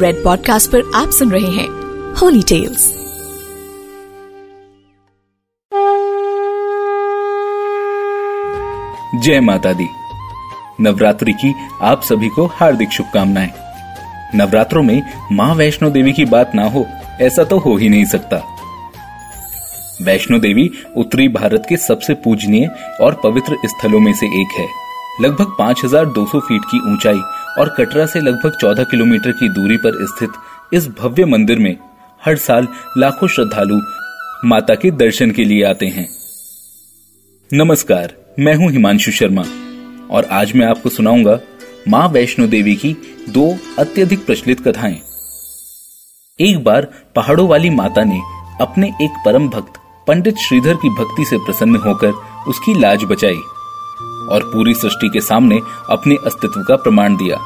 Red podcast पर आप सुन रहे हैं होली टेल्स जय माता दी। नवरात्रि की आप सभी को हार्दिक शुभकामनाएँ। नवरात्रों में माँ वैष्णो देवी की बात ना हो ऐसा तो हो ही नहीं सकता। वैष्णो देवी उत्तरी भारत के सबसे पूजनीय और पवित्र स्थलों में से एक है। लगभग 5,200 फीट की ऊंचाई और कटरा से लगभग 14 किलोमीटर की दूरी पर स्थित इस भव्य मंदिर में हर साल लाखों श्रद्धालु माता के दर्शन के लिए आते हैं। नमस्कार, मैं हूँ हिमांशु शर्मा और आज मैं आपको सुनाऊँगा माँ वैष्णो देवी की दो अत्यधिक प्रचलित कथाएँ। एक बार पहाड़ों वाली माता ने अपने एक परम भक्त, पंडित श्रीधर की भक्ति से प्रसन्न होकर उसकी लाज बचाई। और पूरी सृष्टि के सामने अपने अस्तित्व का प्रमाण दिया।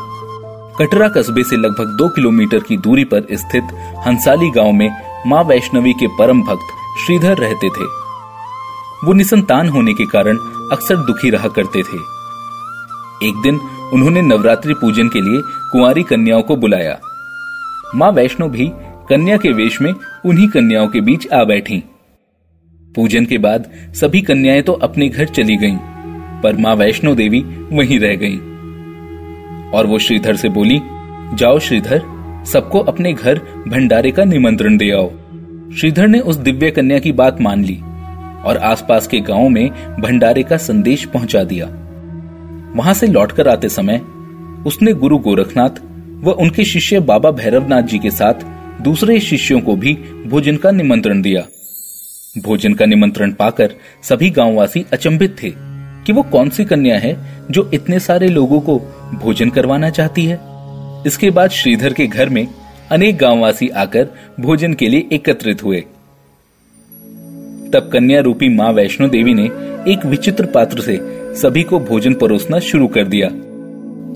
कटरा कस्बे से लगभग दो किलोमीटर की दूरी पर स्थित हंसाली गाँव में माँ वैष्णवी के परम भक्त श्रीधर रहते थे। वो निसंतान होने के कारण अक्सर दुखी रहा करते थे। एक दिन उन्होंने नवरात्रि पूजन के लिए कुंवारी कन्याओं को बुलाया। माँ वैष्णो भी कन्या के वेश में उन्हीं कन्याओं के बीच आ बैठी। पूजन के बाद सभी कन्याएँ तो अपने घर चली गईं, पर माँ वैष्णो देवी वहीं रह गईं। और वो श्रीधर से बोली, जाओ श्रीधर, सबको अपने घर भंडारे का निमंत्रण दे आओ। श्रीधर ने उस दिव्य कन्या की बात मान ली और आसपास के गाँवों में भंडारे का संदेश पहुँचा दिया। वहाँ से लौटकर आते समय उसने गुरु गोरखनाथ व उनके शिष्य बाबा भैरवनाथ जी के साथ दूसरे शिष्यों को भी भोजन का निमंत्रण दिया। भोजन का निमंत्रण पाकर सभी गांववासी अचंभित थे। कि वो कौन सी कन्या है जो इतने सारे लोगों को भोजन करवाना चाहती है? इसके बाद श्रीधर के घर में अनेक गांववासी आकर भोजन के लिए एकत्रित हुए। तब कन्या रूपी माँ वैष्णो देवी ने एक विचित्र पात्र से सभी को भोजन परोसना शुरू कर दिया।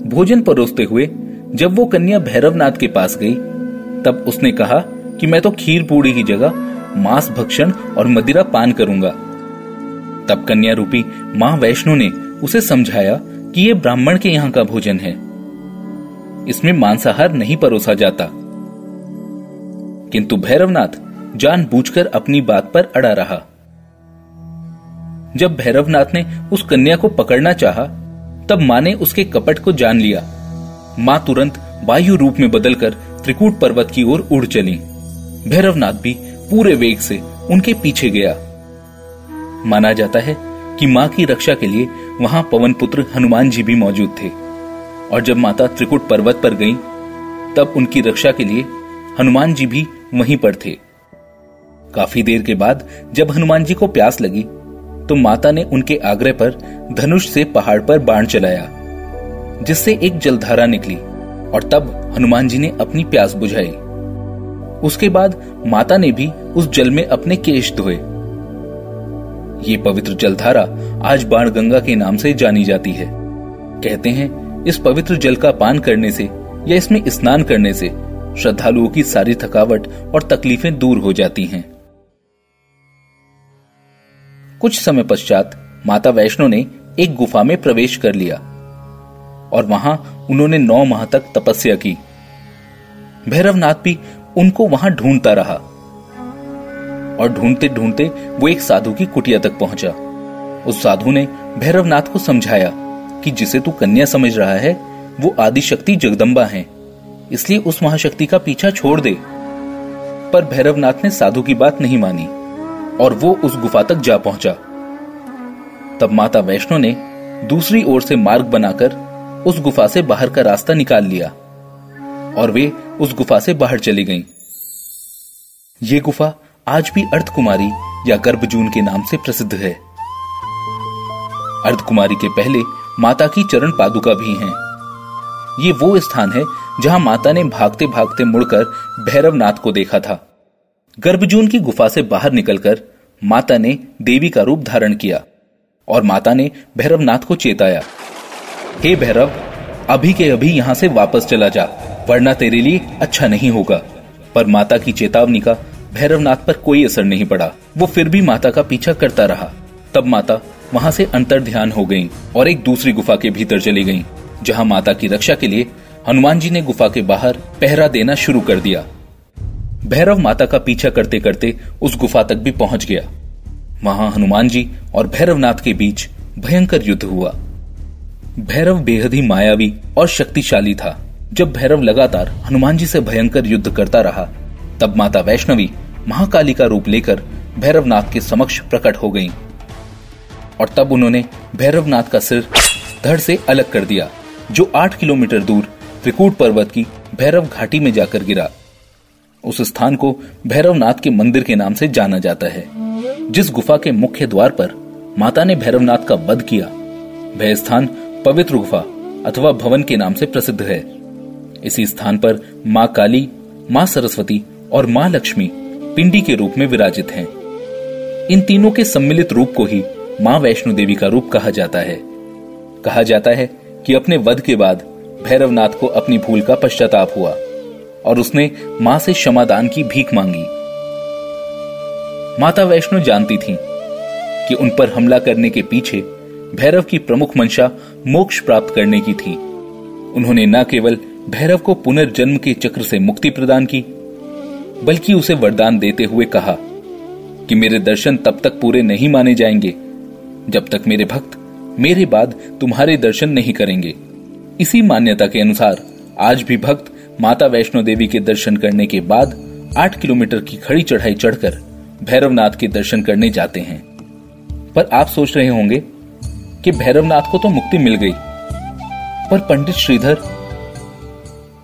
भोजन परोसते हुए जब वो कन्या भैरवनाथ के पास गई, तब उसने कहा कि मैं तो खीर पूड़ी की जगह मांस भक्षण और मदिरा पान करूँगा। तब कन्या रूपी माँ वैष्णो ने उसे समझाया कि ये ब्राह्मण के यहाँ का भोजन है। इसमें मांसाहार नहीं परोसा जाता। किंतु भैरवनाथ जानबूझकर अपनी बात पर अड़ा रहा। जब भैरवनाथ ने उस कन्या को पकड़ना चाहा, तब माँ ने उसके कपट को जान लिया। माँ तुरंत वायु रूप में बदलकर त्रिकूट पर्वत की ओर उड़ चली। भैरवनाथ भी पूरे वेग से उनके पीछे गया। माना जाता है कि माँ की रक्षा के लिए वहाँ पवन पुत्र हनुमान जी भी मौजूद थे। और जब माता त्रिकुट पर्वत पर गईं, तब उनकी रक्षा के लिए हनुमान जी भी वहीं पर थे। काफ़ी देर के बाद जब हनुमान जी को प्यास लगी तो माता ने उनके आग्रह पर धनुष से पहाड़ पर बाण चलाया जिससे एक जलधारा निकली और तब हनुमान जी ने अपनी प्यास बुझाई। उसके बाद माता ने भी उस जल में अपने केश धोए। ये पवित्र जलधारा आज बाण गंगा के नाम से जानी जाती है। कहते हैं, इस पवित्र जल का पान करने से या इसमें स्नान करने से श्रद्धालुओं की सारी थकावट और तकलीफें दूर हो जाती हैं। कुछ समय पश्चात माता वैष्णो ने एक गुफा में प्रवेश कर लिया और वहाँ उन्होंने नौ माह तक तपस्या की। भैरवनाथ भी उनको वहाँ ढूंढता रहा। और ढूंढते ढूंढते वो एक साधु की कुटिया तक पहुँचा। उस साधु ने भैरवनाथ को समझाया कि जिसे तू कन्या समझ रहा है, वो आदिशक्ति जगदम्बा है। इसलिए उस महाशक्ति का पीछा छोड़ दे। पर भैरवनाथ ने साधु की बात नहीं मानी और वो उस गुफा तक जा पहुँचा। तब माता वैष्णो ने दूसरी ओर से मार्ग बनाकर उस गुफा से बाहर का रास्ता निकाल लिया और वे उस गुफा से बाहर चली गईं। ये गुफा आज भी अर्ध कुमारी या गर्भजून के नाम से प्रसिद्ध है। अर्ध कुमारी के पहले माता की चरण पादुका भी हैं। ये वो स्थान है जहाँ माता ने भागते भागते मुड़कर भैरवनाथ को देखा था। गर्भजून की गुफा से बाहर निकलकर माता ने देवी का रूप धारण किया और माता ने भैरवनाथ को चेताया। हे भैरव, अभी के अभी यहाँ से वापस चला जा, वरना तेरे लिए अच्छा नहीं होगा। पर माता की चेतावनी का भैरवनाथ पर कोई असर नहीं पड़ा। वो फिर भी माता का पीछा करता रहा। तब माता वहाँ से अंतर ध्यान हो गई और एक दूसरी गुफा के भीतर चली गई, जहाँ माता की रक्षा के लिए हनुमान जी ने गुफा के बाहर पहरा देना शुरू कर दिया। भैरव माता का पीछा करते करते उस गुफा तक भी पहुँच गया। वहाँ हनुमान जी और भैरवनाथ के बीच भयंकर युद्ध हुआ। भैरव बेहद ही मायावी और शक्तिशाली था। जब भैरव लगातार हनुमान जी से भयंकर युद्ध करता रहा तब माता वैष्णवी महाकाली का रूप लेकर भैरवनाथ के समक्ष प्रकट हो गईं। और तब उन्होंने भैरवनाथ का सिर धड़ से अलग कर दिया, जो आठ किलोमीटर दूर त्रिकूट पर्वत की भैरव घाटी में जाकर गिरा। उस स्थान को भैरवनाथ के मंदिर के नाम से जाना जाता है, जिस गुफा के मुख्य द्वार पर माता ने भैरवनाथ का वध किया। वह स्थान पवित्र गुफा अथवा भवन के नाम से प्रसिद्ध है। इसी स्थान पर माँ काली, माँ सरस्वती और माँ लक्ष्मी पिंडी के रूप में विराजित हैं। इन तीनों के सम्मिलित रूप को ही माँ वैष्णो देवी का रूप कहा जाता है। कहा जाता है कि अपने वध के बाद भैरवनाथ को अपनी भूल का पश्चाताप हुआ और उसने माँ से क्षमादान की भीख मांगी। माता वैष्णो जानती थी कि उन पर हमला करने के पीछे भैरव की प्रमुख मंशा मोक्ष प्राप्त करने की थी। उन्होंने न केवल भैरव को पुनर्जन्म के चक्र से मुक्ति प्रदान की बल्कि उसे वरदान देते हुए कहा कि मेरे दर्शन तब तक पूरे नहीं माने जाएँगे, जब तक मेरे भक्त मेरे बाद तुम्हारे दर्शन नहीं करेंगे। इसी मान्यता के अनुसार आज भी भक्त माता वैष्णो देवी के दर्शन करने के बाद आठ किलोमीटर की खड़ी चढ़ाई चढ़कर भैरवनाथ के दर्शन करने जाते हैं। पर आप सोच रहे होंगे कि भैरवनाथ को तो मुक्ति मिल गई। पर पंडित श्रीधर,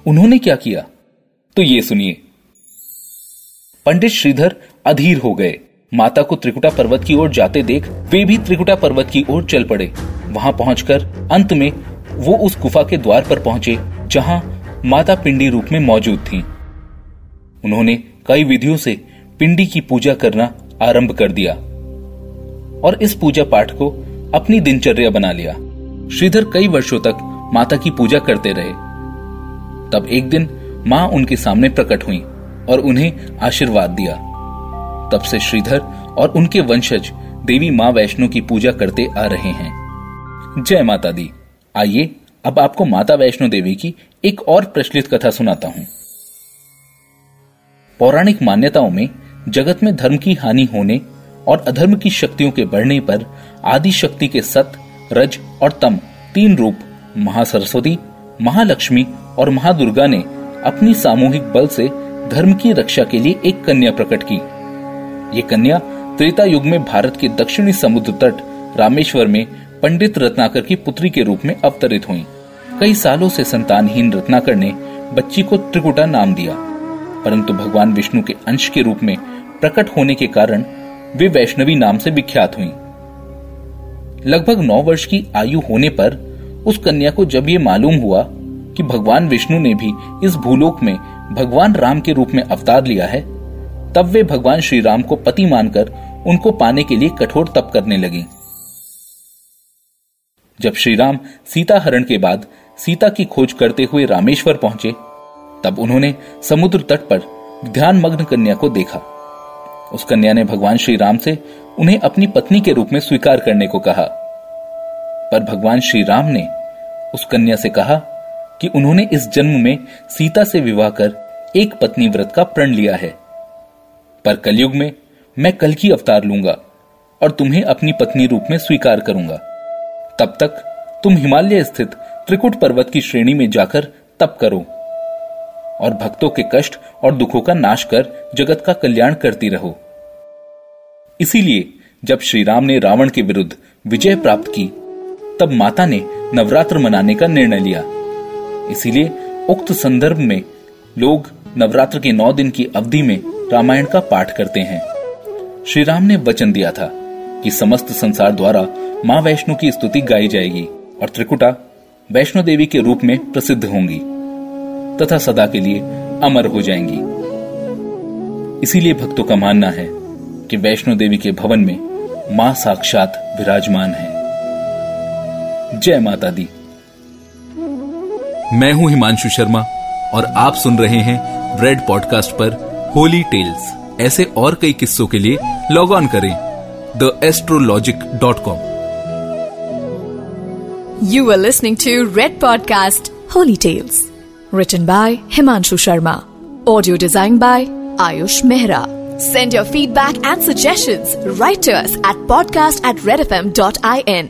उन्होंने क्या किया? तो ये सुनिए। पंडित श्रीधर अधीर हो गए। माता को त्रिकुटा पर्वत की ओर जाते देख वे भी त्रिकुटा पर्वत की ओर चल पड़े। वहाँ पहुंचकर अंत में वो उस गुफा के द्वार पर पहुँचे, जहाँ माता पिंडी रूप में मौजूद थी। उन्होंने कई विधियों से पिंडी की पूजा करना आरंभ कर दिया और इस पूजा पाठ को अपनी दिनचर्या बना लिया। श्रीधर कई वर्षों तक माता की पूजा करते रहे। तब एक दिन माँ उनके सामने प्रकट हुई। और उन्हें आशीर्वाद दिया। तब से श्रीधर और उनके वंशज देवी माँ वैष्णो की पूजा करते आ रहे हैं। जय माता दी। आइए, अब आपको माता वैष्णो देवी की एक और प्रचलित कथा सुनाता हूँ। पौराणिक मान्यताओं में जगत में धर्म की हानि होने और अधर्म की शक्तियों के बढ़ने पर आदि शक्ति के सत, रज और तम तीन रूप महासरस्वती, महालक्ष्मी और महादुर्गा ने अपनी सामूहिक बल से धर्म की रक्षा के लिए एक कन्या प्रकट की। ये कन्या त्रेता युग में भारत के दक्षिणी समुद्र तट रामेश्वर में पंडित रत्नाकर की पुत्री के रूप में अवतरित हुई। कई सालों से संतानहीन रत्नाकर ने बच्ची को त्रिकुटा नाम दिया। परंतु भगवान विष्णु के अंश के रूप में प्रकट होने के कारण वे वैष्णवी नाम से विख्यात हुई। लगभग नौ वर्ष की आयु होने पर उस कन्या को जब ये मालूम हुआ कि भगवान विष्णु ने भी इस भूलोक में भगवान राम के रूप में अवतार लिया है, तब वे भगवान श्री राम को पति मानकर उनको पाने के लिए कठोर तप करने लगी। जब श्री राम सीता हरण के बाद सीता की खोज करते हुए रामेश्वर पहुँचे, तब उन्होंने समुद्र तट पर ध्यान मग्न कन्या को देखा। उस कन्या ने भगवान श्री राम से उन्हें अपनी पत्नी के रूप में स्वीकार करने को कहा। पर भगवान श्री राम ने उस कन्या से कहा कि उन्होंने इस जन्म में सीता से विवाह कर एक पत्नी व्रत का प्रण लिया है। पर कलयुग में मैं कल की अवतार लूँगा और तुम्हें अपनी पत्नी रूप में स्वीकार करूँगा। तब तक तुम हिमालय स्थित त्रिकुट पर्वत की श्रेणी में जाकर तप करो और भक्तों के कष्ट और दुखों का नाश कर जगत का कल्याण करती रहो। इसीलिए जब श्री राम ने रावण के विरुद्ध विजय प्राप्त की, तब माता ने नवरात्र मनाने का निर्णय लिया। इसीलिए उक्त संदर्भ में लोग नवरात्र के नौ दिन की अवधि में रामायण का पाठ करते हैं। श्री राम ने वचन दिया था कि समस्त संसार द्वारा माँ वैष्णो की स्तुति गाई जाएगी और त्रिकुटा वैष्णो देवी के रूप में प्रसिद्ध होंगी तथा सदा के लिए अमर हो जाएँगी। इसीलिए भक्तों का मानना है कि वैष्णो देवी के भवन में माँ साक्षात विराजमान है। जय माता दी। मैं हूँ हिमांशु शर्मा और आप सुन रहे हैं ब्रेड पॉडकास्ट पर होली टेल्स। ऐसे और कई किस्सों के लिए लॉग ऑन करें the astrologic dot com. You are listening to Red podcast holy tales return by Himanshu Sharma audio design by Ayush Mehra send your feedback and suggestion writers at podcast at Red F M dot I N